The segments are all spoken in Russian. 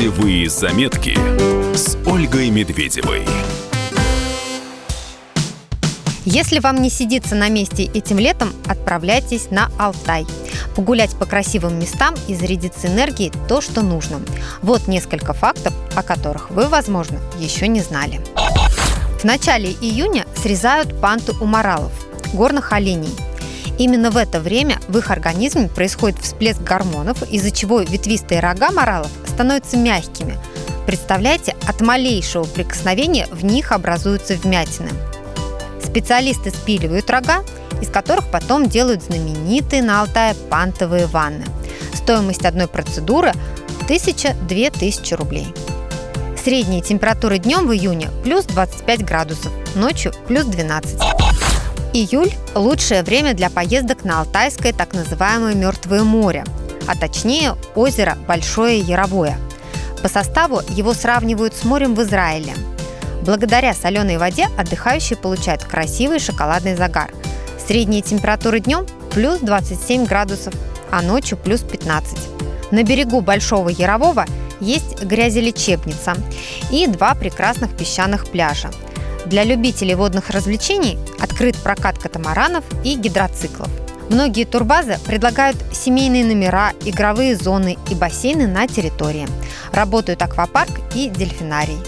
Путевые заметки с Ольгой Медведевой. Если вам не сидится на месте этим летом, отправляйтесь на Алтай. Погулять по красивым местам и зарядиться энергией – то, что нужно. Вот несколько фактов, о которых вы, возможно, еще не знали. В начале июня срезают панты у моралов – горных оленей. Именно в это время в их организме происходит всплеск гормонов, из-за чего ветвистые рога моралов становятся мягкими. Представляете, от малейшего прикосновения в них образуются вмятины. Специалисты спиливают рога, из которых потом делают знаменитые на Алтае пантовые ванны. Стоимость одной процедуры 1000-2000 рублей. Средняя температура днем в июне плюс 25 градусов, ночью плюс 12. Июль – лучшее время для поездок на Алтайское так называемое Мертвое море, а точнее озеро Большое Яровое. По составу его сравнивают с морем в Израиле. Благодаря соленой воде отдыхающие получают красивый шоколадный загар. Средняя температура днем – плюс 27 градусов, а ночью – плюс 15. На берегу Большого Ярового есть грязелечебница и два прекрасных песчаных пляжа. Для любителей водных развлечений открыт прокат катамаранов и гидроциклов. Многие турбазы предлагают семейные номера, игровые зоны и бассейны на территории. Работают аквапарк и дельфинарий.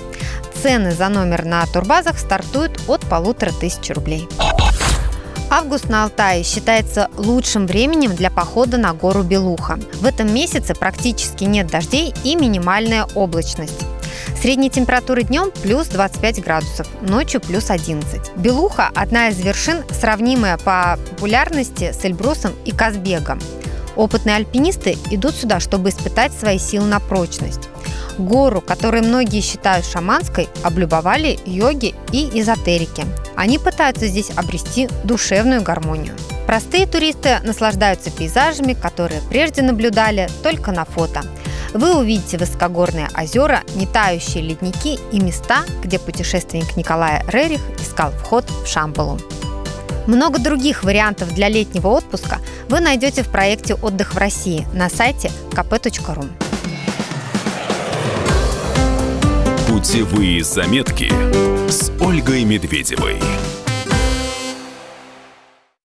Цены за номер на турбазах стартуют от полутора тысяч рублей. Август на Алтае считается лучшим временем для похода на гору Белуха. В этом месяце практически нет дождей и минимальная облачность. Средняя температура днем плюс 25 градусов, ночью плюс 11. Белуха – одна из вершин, сравнимая по популярности с Эльбрусом и Казбегом. Опытные альпинисты идут сюда, чтобы испытать свои силы на прочность. Гору, которую многие считают шаманской, облюбовали йоги и эзотерики. Они пытаются здесь обрести душевную гармонию. Простые туристы наслаждаются пейзажами, которые прежде наблюдали только на фото. Вы увидите высокогорные озера, нетающие ледники и места, где путешественник Николай Рерих искал вход в Шамбалу. Много других вариантов для летнего отпуска вы найдете в проекте «Отдых в России» на сайте kp.ru. Путевые заметки с Ольгой Медведевой.